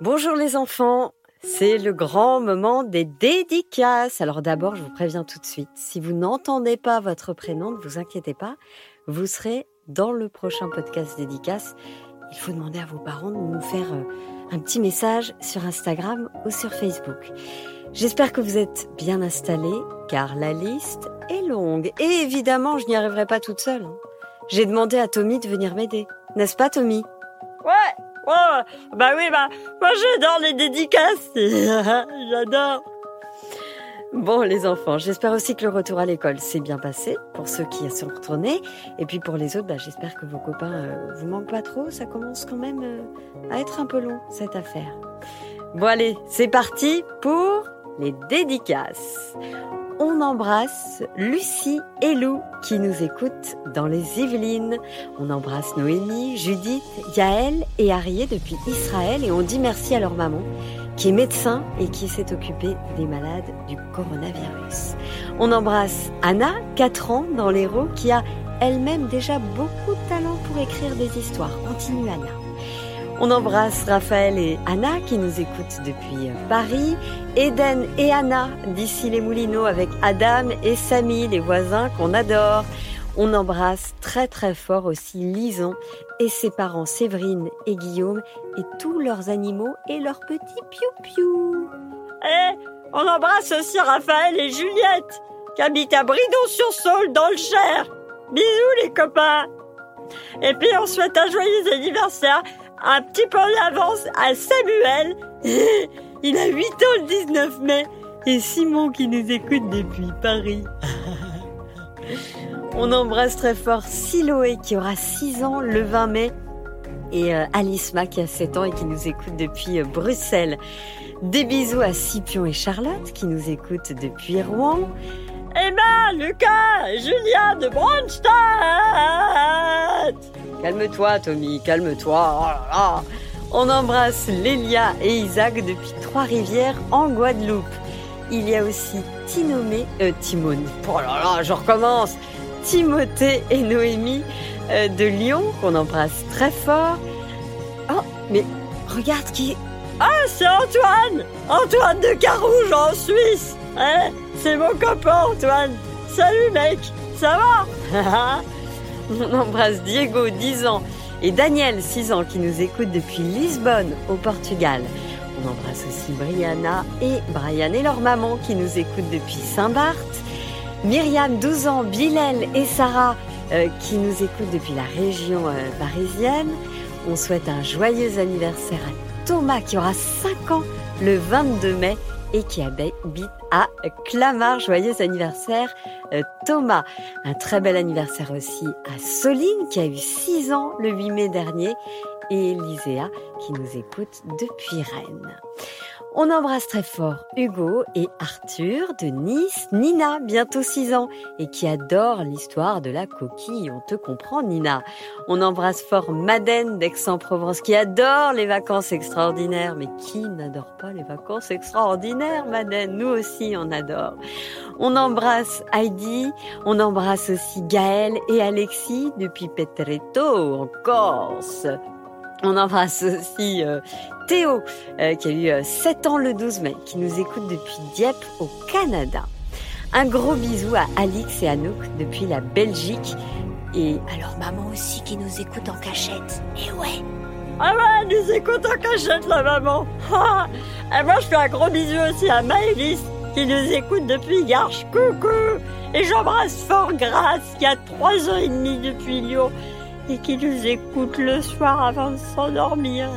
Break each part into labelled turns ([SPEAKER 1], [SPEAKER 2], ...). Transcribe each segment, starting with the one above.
[SPEAKER 1] Bonjour les enfants, c'est le grand moment des dédicaces. Alors d'abord, je vous préviens tout de suite, si vous n'entendez pas votre prénom, ne vous inquiétez pas, vous serez dans le prochain podcast dédicace. Il faut demander à vos parents de nous faire euh, un petit message sur Instagram ou sur Facebook. J'espère que vous êtes bien installés car la liste est longue. Et évidemment, je n'y arriverai pas toute seule. hein. J'ai demandé à Tommy de venir m'aider. N'est-ce pas Tommy?
[SPEAKER 2] Ouais, ouais, bah oui, bah, moi j'adore les dédicaces. j'adore.
[SPEAKER 1] Bon les enfants, j'espère aussi que le retour à l'école s'est bien passé pour ceux qui sont retournés. Et puis pour les autres, bah, j'espère que vos copains euh, vous manquent pas trop. Ça commence quand même euh, à être un peu long cette affaire. Bon allez, c'est parti pour les dédicaces. On embrasse Lucie et Lou qui nous écoutent dans les Yvelines. On embrasse Noémie, Judith, Yaël et Arié depuis Israël et on dit merci à leur maman qui est médecin et qui s'est occupée des malades du coronavirus. On embrasse Anna, 4 ans, dans l'Hérault, qui a elle-même déjà beaucoup de talent pour écrire des histoires. Continue Anna. On embrasse Raphaël et Anna qui nous écoutent depuis euh, Paris, Eden et Anna d'ici les Moulineaux avec Adam et Samy, les voisins qu'on adore. On embrasse très très fort aussi Lison et ses parents Séverine et Guillaume et tous leurs animaux et leurs petits piou-piou.
[SPEAKER 2] Et on embrasse aussi Raphaël et Juliette, qui habitent à Bridon-sur-Saule dans le Cher. Bisous les copains. Et puis on souhaite un joyeux anniversaire un petit peu en avance à Samuel. Il a 8 ans le 19 mai. Et Simon qui nous écoute depuis Paris.
[SPEAKER 1] On embrasse très fort Siloé qui aura 6 ans le 20 mai et euh, Alisma qui a 7 ans et qui nous écoute depuis euh, Bruxelles. Des bisous à Scipion et Charlotte qui nous écoutent depuis Rouen.
[SPEAKER 2] Emma, Lucas, et Julien de Bronstadt.
[SPEAKER 1] Calme-toi Tommy, calme-toi. Oh. On embrasse Lélia et Isaac depuis Trois-Rivières en Guadeloupe. Il y a aussi Tinomé, euh, Timone. Oh là là, je recommence. Timothée et Noémie euh, de Lyon qu'on embrasse très fort. Oh, mais regarde qui.
[SPEAKER 2] Ah, c'est Antoine Antoine de Carouge en Suisse Hein? C'est mon copain Antoine Salut mec Ça va?
[SPEAKER 1] On embrasse Diego, 10 ans, et Daniel, 6 ans, qui nous écoutent depuis Lisbonne, au Portugal. On embrasse aussi Brianna et Brian et leur maman qui nous écoutent depuis Saint-Barth. Myriam, 12 ans, Bilal et Sarah euh, qui nous écoutent depuis la région euh, parisienne. On souhaite un joyeux anniversaire à Thomas qui aura 5 ans le 22 mai et qui habite à Clamart. Joyeux anniversaire euh, Thomas. Un très bel anniversaire aussi à Soline qui a eu 6 ans le 8 mai dernier et Elisea qui nous écoute depuis Rennes. On embrasse très fort Hugo et Arthur de Nice, Nina, bientôt 6 ans, et qui adore l'histoire de la coquille. On te comprend, Nina. On embrasse fort Madeleine d'Aix-en-Provence, qui adore les vacances extraordinaires. Mais qui n'adore pas les vacances extraordinaires, Madeleine Nous aussi, on adore. On embrasse Heidi, on embrasse aussi Gaël et Alexis depuis Petretto, en Corse. On embrasse aussi euh, Théo, euh, qui a eu euh, 7 ans le 12 mai, qui nous écoute depuis Dieppe au Canada. Un gros bisou à Alix et Anouk depuis la Belgique. Et alors maman aussi qui nous écoute en cachette. Et ouais.
[SPEAKER 2] Ah ouais, elle nous écoute en cachette la maman Et moi je fais un gros bisou aussi à Maëlys, qui nous écoute depuis Garches. Coucou Et j'embrasse fort Grace, qui a 3 ans et demi depuis Lyon, et qui nous écoute le soir avant de s'endormir.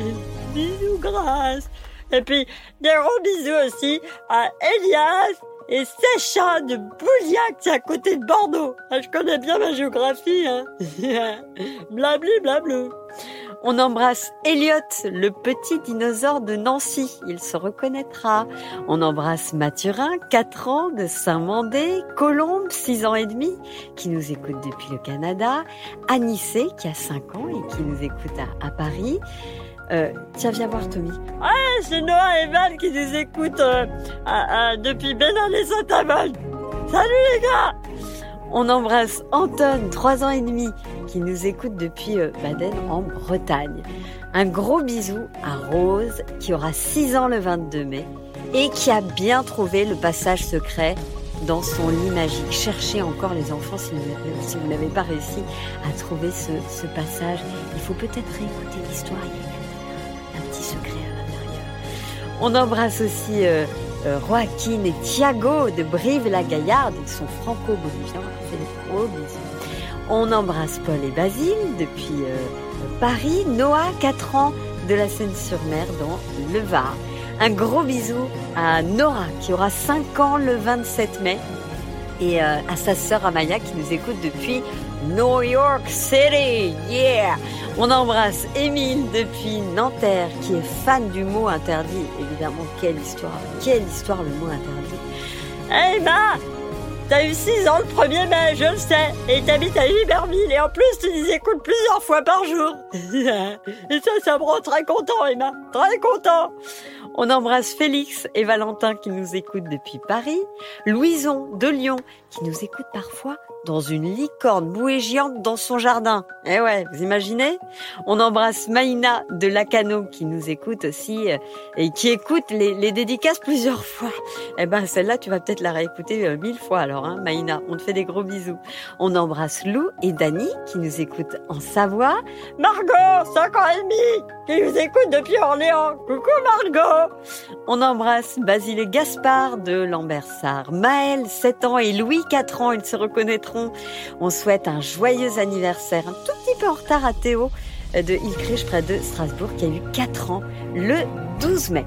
[SPEAKER 2] bisous Grace Et puis des gros bisous aussi à Elias et Sacha de Bouliac, c'est à côté de Bordeaux. Ah, Je connais bien ma géographie, hein. Blabli.
[SPEAKER 1] On embrasse Elliot, le petit dinosaure de Nancy. Il se reconnaîtra. On embrasse Mathurin, 4 ans, de Saint-Mandé. Colombe, 6 ans et demi, qui nous écoute depuis le Canada. Anissé, qui a 5 ans et qui nous écoute à, Paris. Euh, tiens, viens voir Tommy.
[SPEAKER 2] Ouais, c'est Noah et Val qui nous écoutent euh, depuis Bénin et Saint-Amand. Salut les gars
[SPEAKER 1] On embrasse Anton, 3 ans et demi, qui nous écoute depuis euh, Baden en Bretagne. Un gros bisou à Rose, qui aura 6 ans le 22 mai et qui a bien trouvé le passage secret dans son lit magique. Cherchez encore les enfants si vous, n'avez pas réussi à trouver ce, passage. Il faut peut-être réécouter l'histoire. Il y a un petit secret à l'intérieur. On embrasse aussi euh, euh, Joaquin et Thiago de Brive-la-Gaillarde. Ils sont franco-boliviens. On embrasse Paul et Basile depuis euh, Paris. Noah, 4 ans, de la Seine-sur-Mer dans le Var. Un gros bisou à Nora qui aura 5 ans le 27 mai et euh, à sa sœur Amaya qui nous écoute depuis New York City. Yeah! On embrasse Émile depuis Nanterre qui est fan du mot interdit. Évidemment, quelle histoire! Quelle histoire le mot interdit!
[SPEAKER 2] Hey Ma! T'as eu 6 ans le 1er mai, je le sais, et t'habites à Iberville, et en plus tu nous écoutes plusieurs fois par jour. et ça, ça me rend très content, Emma, très content.
[SPEAKER 1] On embrasse Félix et Valentin qui nous écoutent depuis Paris, Louison de Lyon qui nous écoute parfois dans une licorne bouée géante dans son jardin. Eh ouais, vous imaginez? On embrasse Maïna de Lacano qui nous écoute aussi euh, et qui écoute les, dédicaces plusieurs fois. Eh ben celle-là, tu vas peut-être la réécouter euh, mille fois alors, hein, Maïna. On te fait des gros bisous. On embrasse Lou et Dani qui nous écoutent en Savoie.
[SPEAKER 2] Margot, 5 ans et demi, qui nous écoute depuis Orléans. Coucou Margot
[SPEAKER 1] On embrasse Basile et Gaspard de Lambersart, Maël, 7 ans et Louis, 4 ans. Ils se reconnaîtront on souhaite un joyeux anniversaire, un tout petit peu en retard à Théo euh, de Ilkrich près de Strasbourg qui a eu 4 ans le 12 mai.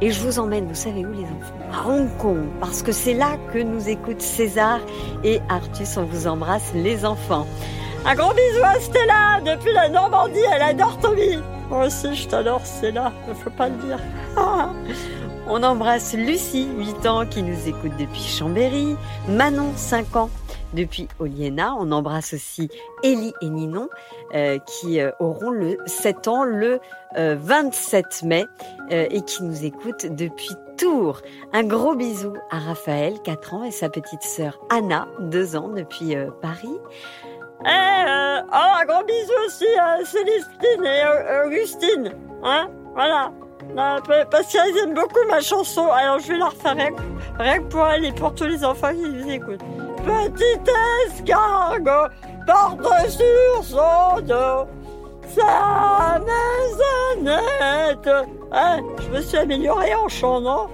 [SPEAKER 1] Et je vous emmène, vous savez où les enfants? À Hong Kong, parce que c'est là que nous écoutent César et Artus. On vous embrasse les enfants.
[SPEAKER 2] Un gros bisou à Stella depuis la Normandie, elle adore Tommy. Moi aussi je t'adore Stella, ne faut pas le dire.
[SPEAKER 1] On embrasse Lucie, 8 ans, qui nous écoute depuis Chambéry, Manon, 5 ans, depuis Oliena. On embrasse aussi Ellie et Ninon euh, qui euh, auront le 7 ans le 27 euh, mai et qui nous écoutent depuis Tours. Un gros bisou à Raphaël, 4 ans, et sa petite sœur Anna, 2 ans, depuis Paris.
[SPEAKER 2] Eh, oh, un gros bisou aussi à Célestine et Augustine. Hein Voilà. parce qu'elles aiment beaucoup ma chanson, alors je vais la refaire rien, que pour elle et pour tous les enfants qui nous écoutent petit escargot porte sur son dos sa maisonnette. Hein, je me suis améliorée en chant, non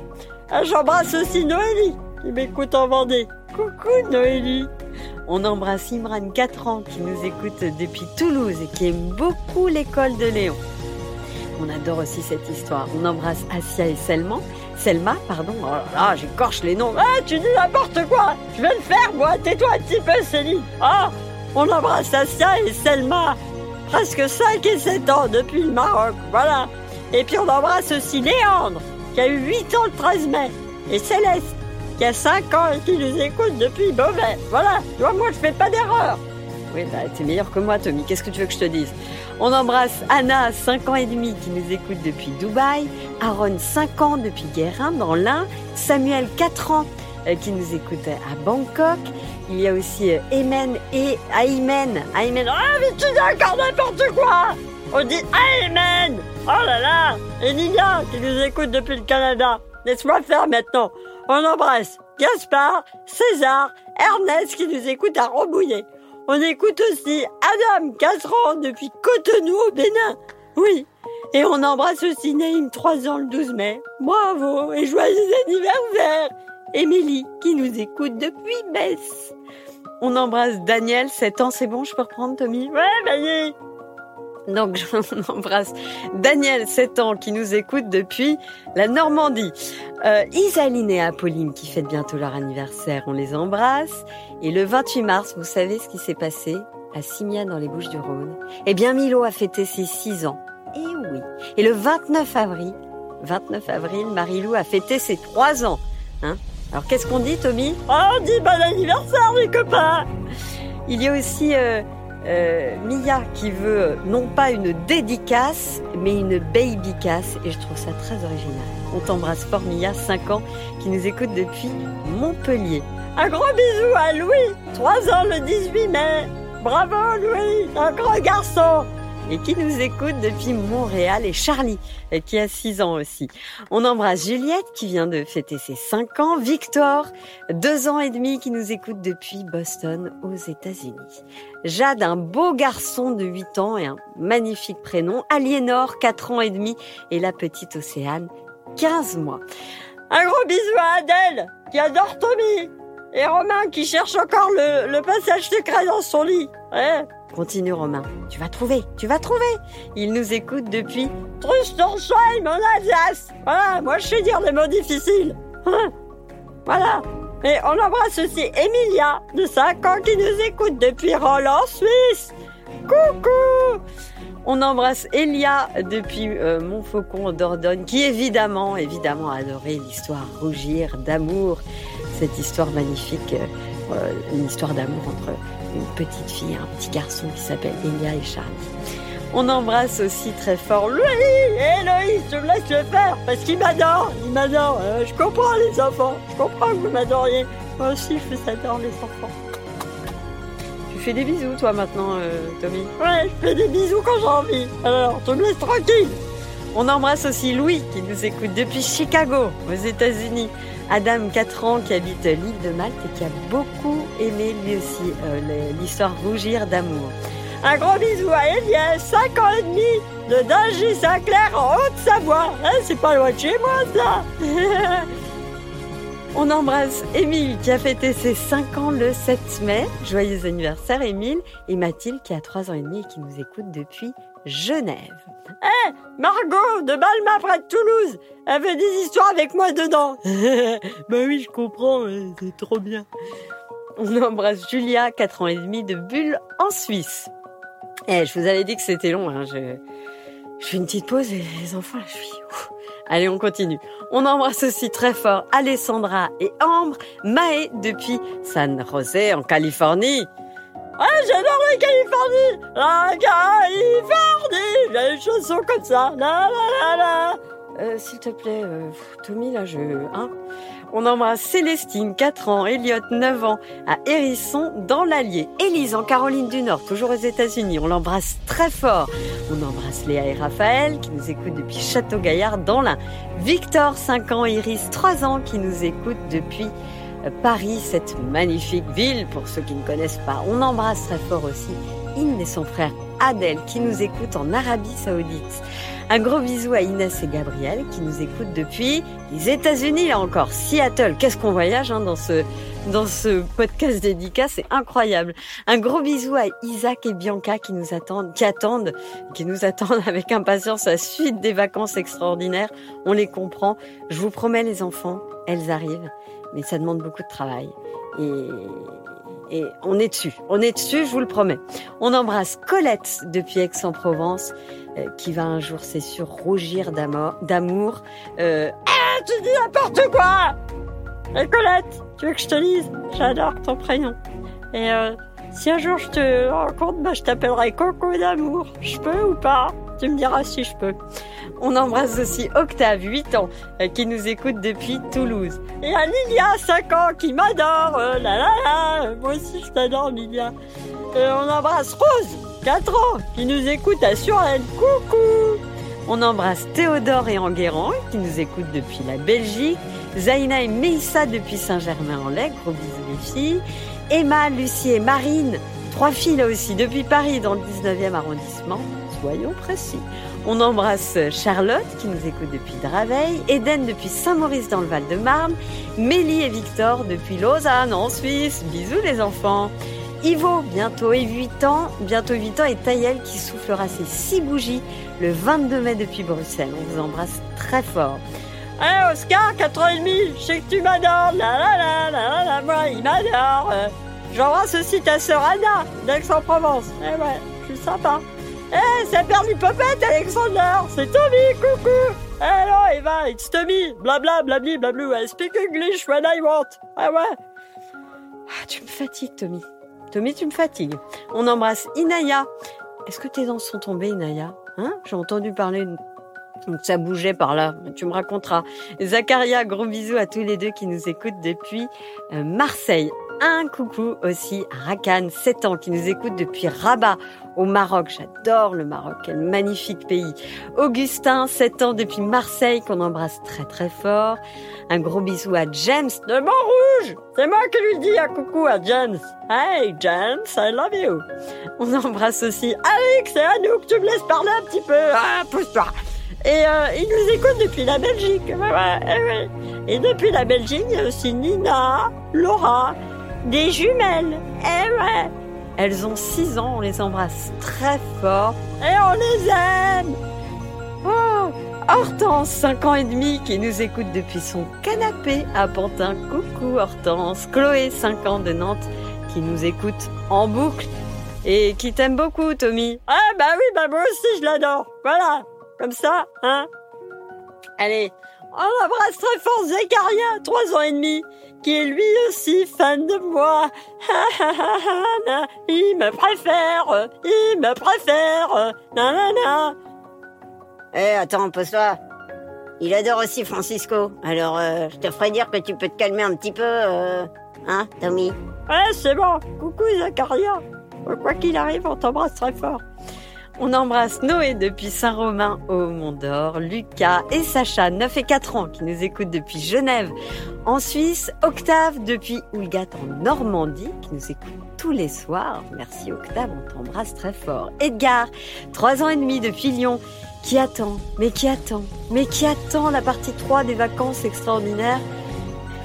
[SPEAKER 2] hein, J'embrasse aussi Noélie, qui m'écoute en Vendée. Coucou Noélie.
[SPEAKER 1] On embrasse Imran, 4 ans, qui nous écoute depuis Toulouse et qui aime beaucoup l'école de Léon. On adore aussi cette histoire. On embrasse Asia et Selma, Selma, pardon. Oh là là, j'écorche les noms.
[SPEAKER 2] Ah, tu dis n'importe quoi. Je vais le faire, moi. Tais-toi un petit peu, Céline. Ah, on embrasse Asia et Selma. Presque 5 et 7 ans depuis le Maroc. Voilà. Et puis on embrasse aussi Léandre, qui a eu 8 ans le 13 mai. Et Céleste, qui a 5 ans et qui nous écoute depuis Beauvais. Voilà. Tu vois, moi, je fais pas d'erreur.
[SPEAKER 1] Oui, bah, t'es meilleur que moi, Tommy. Qu'est-ce que tu veux que je te dise? On embrasse Anna, 5 ans et demi, qui nous écoute depuis Dubaï. Aaron, 5 ans depuis Guérin, dans l'Ain. Samuel, 4 ans, euh, qui nous écoute à Bangkok. Il y a aussi euh, Emen et Aymen. Aymen,
[SPEAKER 2] ah, mais tu dis encore n'importe quoi On dit Aymen Oh là là Et Nina, qui nous écoute depuis le Canada. Laisse-moi faire maintenant. On embrasse Gaspard, César, Ernest, qui nous écoute à Rambouillet. On écoute aussi Adam, 4 ans, depuis Cotonou au Bénin. Oui. Et on embrasse aussi Naïm, 3 ans, le 12 mai. Bravo et joyeux anniversaire Émilie, qui nous écoute depuis Metz.
[SPEAKER 1] On embrasse Daniel, 7 ans, c'est bon, je peux reprendre Tommy?
[SPEAKER 2] Ouais, vas-y
[SPEAKER 1] donc on embrasse Daniel, 7 ans, qui nous écoute depuis la Normandie. Euh, Isaline et Apolline qui fêtent bientôt leur anniversaire, on les embrasse. Et le 28 mars, vous savez ce qui s'est passé à Simia dans les Bouches du Rhône? Eh bien Milo a fêté ses 6 ans. Et oui. Et le 29 avril, 29 avril, Marilou a fêté ses 3 ans. Hein? Alors qu'est-ce qu'on dit Tommy?
[SPEAKER 2] Oh, On dit bon anniversaire les copains
[SPEAKER 1] Il y a aussi... Euh, Euh, Mia qui veut non pas une dédicace, mais une baby casse. Et je trouve ça très original. On t'embrasse fort, Mia, 5 ans, qui nous écoute depuis Montpellier.
[SPEAKER 2] Un gros bisou à Louis, 3 ans le 18 mai. Bravo Louis, un grand garçon
[SPEAKER 1] et qui nous écoute depuis Montréal et Charlie qui a 6 ans aussi. On embrasse Juliette qui vient de fêter ses 5 ans, Victor, 2 ans et demi qui nous écoute depuis Boston aux États-Unis. Jade, un beau garçon de 8 ans et un magnifique prénom, Aliénor, 4 ans et demi et la petite Océane, 15 mois.
[SPEAKER 2] Un gros bisou à Adèle qui adore Tommy et Romain qui cherche encore le, passage secret dans son lit.
[SPEAKER 1] Continue Romain. Tu vas trouver, tu vas trouver. Il nous écoute depuis
[SPEAKER 2] Trustensheim en Alsace. Voilà, moi je sais dire des mots difficiles. Hein? voilà. Et on embrasse aussi Emilia, de 5 ans, qui nous écoute depuis Roland, Suisse. Coucou
[SPEAKER 1] On embrasse Elia depuis euh, Montfaucon, Dordogne, qui évidemment, évidemment a adoré l'histoire Rougir d'amour. Cette histoire magnifique, euh, euh, une histoire d'amour entre une petite fille et un petit garçon qui s'appelle Elia et Charlie. On embrasse aussi très fort Louis
[SPEAKER 2] et Loïs, je me laisse le faire parce qu'il m'adore, il m'adore. Euh, je comprends les enfants, je comprends que vous m'adoriez. Moi aussi, je vous adore les enfants.
[SPEAKER 1] Tu fais des bisous toi maintenant, Tommy?
[SPEAKER 2] Ouais, je fais des bisous quand j'ai envie. Alors, tu me laisses tranquille.
[SPEAKER 1] On embrasse aussi Louis qui nous écoute depuis Chicago, aux États-Unis. Adam, 4 ans, qui habite l'île de Malte et qui a beaucoup aimé lui aussi euh, l'histoire Rougir d'amour.
[SPEAKER 2] Un gros bisou à Elias, 5 ans et demi, de Dingy Saint-Clair en Haute-Savoie. Hein, c'est pas loin de chez moi, ça.
[SPEAKER 1] On embrasse Émile qui a fêté ses 5 ans le 7 mai. Joyeux anniversaire Émile. Et Mathilde qui a 3 ans et demi et qui nous écoute depuis Genève.
[SPEAKER 2] Hé, Margot de Balma près de Toulouse, elle fait des histoires avec moi dedans.
[SPEAKER 1] bah oui, je comprends, c'est trop bien. On embrasse Julia, 4 ans et demi, de Bulle en Suisse. Eh, je vous avais dit que c'était long, hein. je... je fais une petite pause et les enfants, là, je suis... Allez, on continue. On embrasse aussi très fort Alessandra et Ambre, Maë depuis San José en Californie.
[SPEAKER 2] Ah, j'adore la Californie La Californie J'ai une chanson comme ça.
[SPEAKER 1] Euh, S'il te plaît, euh, Tommy, là, je... Hein on embrasse Célestine, 4 ans, Elliot, 9 ans, à Hérisson, dans l'Allier. Élise, en Caroline du Nord, toujours aux États-Unis. On l'embrasse très fort. On embrasse Léa et Raphaël, qui nous écoutent depuis Château-Gaillard, dans l'Ain. Victor, 5 ans, Iris, 3 ans, qui nous écoutent depuis Paris, cette magnifique ville, pour ceux qui ne connaissent pas. On embrasse très fort aussi In et son frère Adèle qui nous écoute en Arabie Saoudite. Un gros bisou à Inès et Gabriel qui nous écoutent depuis les États-Unis, là encore, Seattle. Qu'est-ce qu'on voyage hein, dans ce dans ce podcast dédicat, c'est incroyable. Un gros bisou à Isaac et Bianca qui nous attendent, qui attendent, qui nous attendent avec impatience la suite des vacances extraordinaires. On les comprend. Je vous promets les enfants, elles arrivent mais ça demande beaucoup de travail. Et, et on est dessus. On est dessus, je vous le promets. On embrasse Colette depuis Aix-en-Provence, euh, qui va un jour, c'est sûr, rougir d'amour.
[SPEAKER 2] Euh... Ah, tu dis n'importe quoi Et Colette, tu veux que je te lise? J'adore ton prénom. Et euh, si un jour je te rencontre, bah, je t'appellerai Coco d'amour. Je peux ou pas? Tu me diras si je peux.
[SPEAKER 1] On embrasse aussi Octave, 8 ans, euh, qui nous écoute depuis Toulouse.
[SPEAKER 2] Et à Lilia, 5 ans, qui m'adore. Euh, là, là. Moi aussi, je t'adore, Lilia. Euh, on embrasse Rose, 4 ans, qui nous écoute à Suresnes. Coucou
[SPEAKER 1] On embrasse Théodore et Enguerrand, qui nous écoutent depuis la Belgique. Zaina et Meissa depuis Saint-Germain-en-Laye. Gros bisous les filles. Emma, Lucie et Marine, trois filles là aussi, depuis Paris, dans le 19e arrondissement. Soyons précis. On embrasse Charlotte qui nous écoute depuis Draveil, Eden depuis Saint-Maurice dans le Val-de-Marne, Mélie et Victor depuis Lausanne en Suisse. Bisous les enfants. Ivo, bientôt 8 ans, bientôt 8 ans, et Taïel qui soufflera ses 6 bougies le 22 mai depuis Bruxelles. On vous embrasse très fort.
[SPEAKER 2] Hey Oscar, 4 ans et demi, je sais que tu m'adores, la, moi il m'adore. J'embrasse aussi ta sœur Anna, d'Aix-en-Provence. Eh ouais, je suis sympa. Eh, c'est Bernie Popette, Alexander C'est Tommy, coucou Hello, Eva, it's Tommy Blabla, blabli, blablu, I speak English when I want Ah ouais
[SPEAKER 1] ah, Tu me fatigues, Tommy. Tommy, tu me fatigues. On embrasse Inaya. Est-ce que tes dents sont tombées, Inaya? Hein? J'ai entendu parler donc ça bougeait par là, tu me raconteras. Zacharia, gros bisous à tous les deux qui nous écoutent depuis euh, Marseille. Un coucou aussi à Rakan, 7 ans, qui nous écoute depuis Rabat au Maroc. J'adore le Maroc, quel magnifique pays. Augustin, 7 ans depuis Marseille, qu'on embrasse très très fort. Un gros bisou à James
[SPEAKER 2] de Montrouge. C'est moi qui lui dis un coucou à James. Hey James, I love you.
[SPEAKER 1] On embrasse aussi
[SPEAKER 2] Alex et Anouk, tu me laisses parler un petit peu. Ah, pousse-toi. Et euh, il nous écoute depuis la Belgique. Et depuis la Belgique, il y a aussi Nina, Laura, des jumelles. Eh ouais.
[SPEAKER 1] Elles ont 6 ans, on les embrasse très fort.
[SPEAKER 2] Et on les aime.
[SPEAKER 1] Oh, Hortense, 5 ans et demi, qui nous écoute depuis son canapé à Pantin. Coucou Hortense. Chloé, 5 ans de Nantes, qui nous écoute en boucle et qui t'aime beaucoup, Tommy.
[SPEAKER 2] Ah bah oui, bah moi aussi je l'adore. Voilà, comme ça, hein. Allez, on embrasse très fort Zécaria, 3 ans et demi, qui est lui aussi fan de moi. il me préfère, il me préfère, nanana.
[SPEAKER 3] Eh, attends, pose-toi. Il adore aussi Francisco. Alors, euh, je te ferai dire que tu peux te calmer un petit peu, euh, hein, Tommy
[SPEAKER 2] Ouais, c'est bon. Coucou Zacharia. Quoi qu'il arrive, on t'embrasse très fort.
[SPEAKER 1] On embrasse Noé depuis Saint-Romain au Mont d'Or, Lucas et Sacha, 9 et 4 ans, qui nous écoutent depuis Genève en Suisse, Octave depuis Oulgat en Normandie, qui nous écoute tous les soirs. Merci Octave, on t'embrasse très fort. Edgar, 3 ans et demi depuis Lyon, qui attend, mais qui attend, mais qui attend la partie 3 des vacances extraordinaires?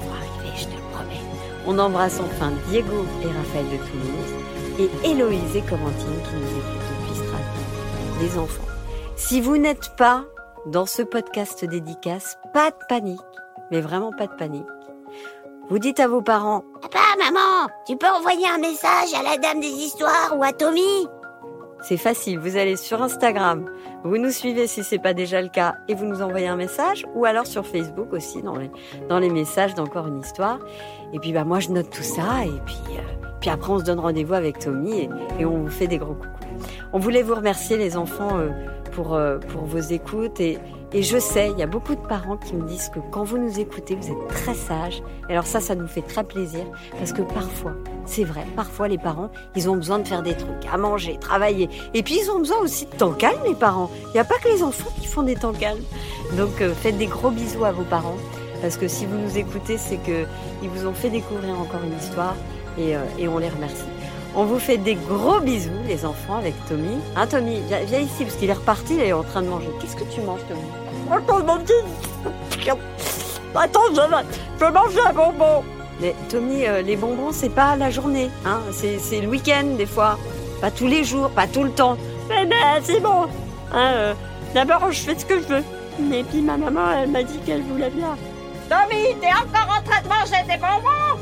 [SPEAKER 1] Arriver, je te le promets. On embrasse enfin Diego et Raphaël de Toulouse et Héloïse et Corentine qui nous les enfants. Si vous n'êtes pas dans ce podcast dédicace, pas de panique, mais vraiment pas de panique. Vous dites à vos parents
[SPEAKER 3] Papa, maman, tu peux envoyer un message à la dame des histoires ou à Tommy?
[SPEAKER 1] C'est facile, vous allez sur Instagram, vous nous suivez si c'est pas déjà le cas et vous nous envoyez un message ou alors sur Facebook aussi dans les, dans les messages d'encore une histoire. Et puis bah moi je note tout ça et puis, euh, puis après on se donne rendez-vous avec Tommy et, et on vous fait des gros coucous. On voulait vous remercier les enfants euh, pour, euh, pour vos écoutes et, je sais, il y a beaucoup de parents qui me disent que quand vous nous écoutez, vous êtes très sages. Et alors ça, ça nous fait très plaisir parce que parfois, c'est vrai, parfois les parents, ils ont besoin de faire des trucs, à manger, travailler. Et puis ils ont besoin aussi de temps calme, les parents. Il n'y a pas que les enfants qui font des temps calmes. Donc euh, faites des gros bisous à vos parents parce que si vous nous écoutez, c'est que ils vous ont fait découvrir encore une histoire et on les remercie. On vous fait des gros bisous, les enfants, avec Tommy. Hein, Tommy, viens, viens ici, parce qu'il est reparti, il est en train de manger. Qu'est-ce que tu manges, Tommy?
[SPEAKER 2] Attends, mon petit... Attends, je vais, je vais manger un bonbon.
[SPEAKER 1] Mais Tommy, euh, les bonbons, c'est pas la journée. Hein c'est le week-end, des fois. Pas tous les jours, pas tout le temps.
[SPEAKER 2] Mais, mais c'est bon. Hein, euh, D'abord, je fais ce que je veux. Et puis ma maman, elle m'a dit qu'elle voulait bien.
[SPEAKER 3] Tommy, t'es encore en train de manger des bonbons?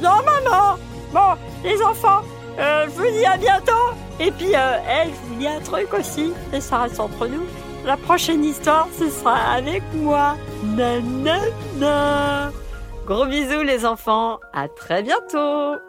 [SPEAKER 2] Non, maman Bon, les enfants, je vous dis à bientôt. Et puis, euh, elle, je vous dis un truc aussi, et ça reste entre nous. La prochaine histoire, ce sera avec moi. Nanana.
[SPEAKER 1] Gros bisous les enfants, à très bientôt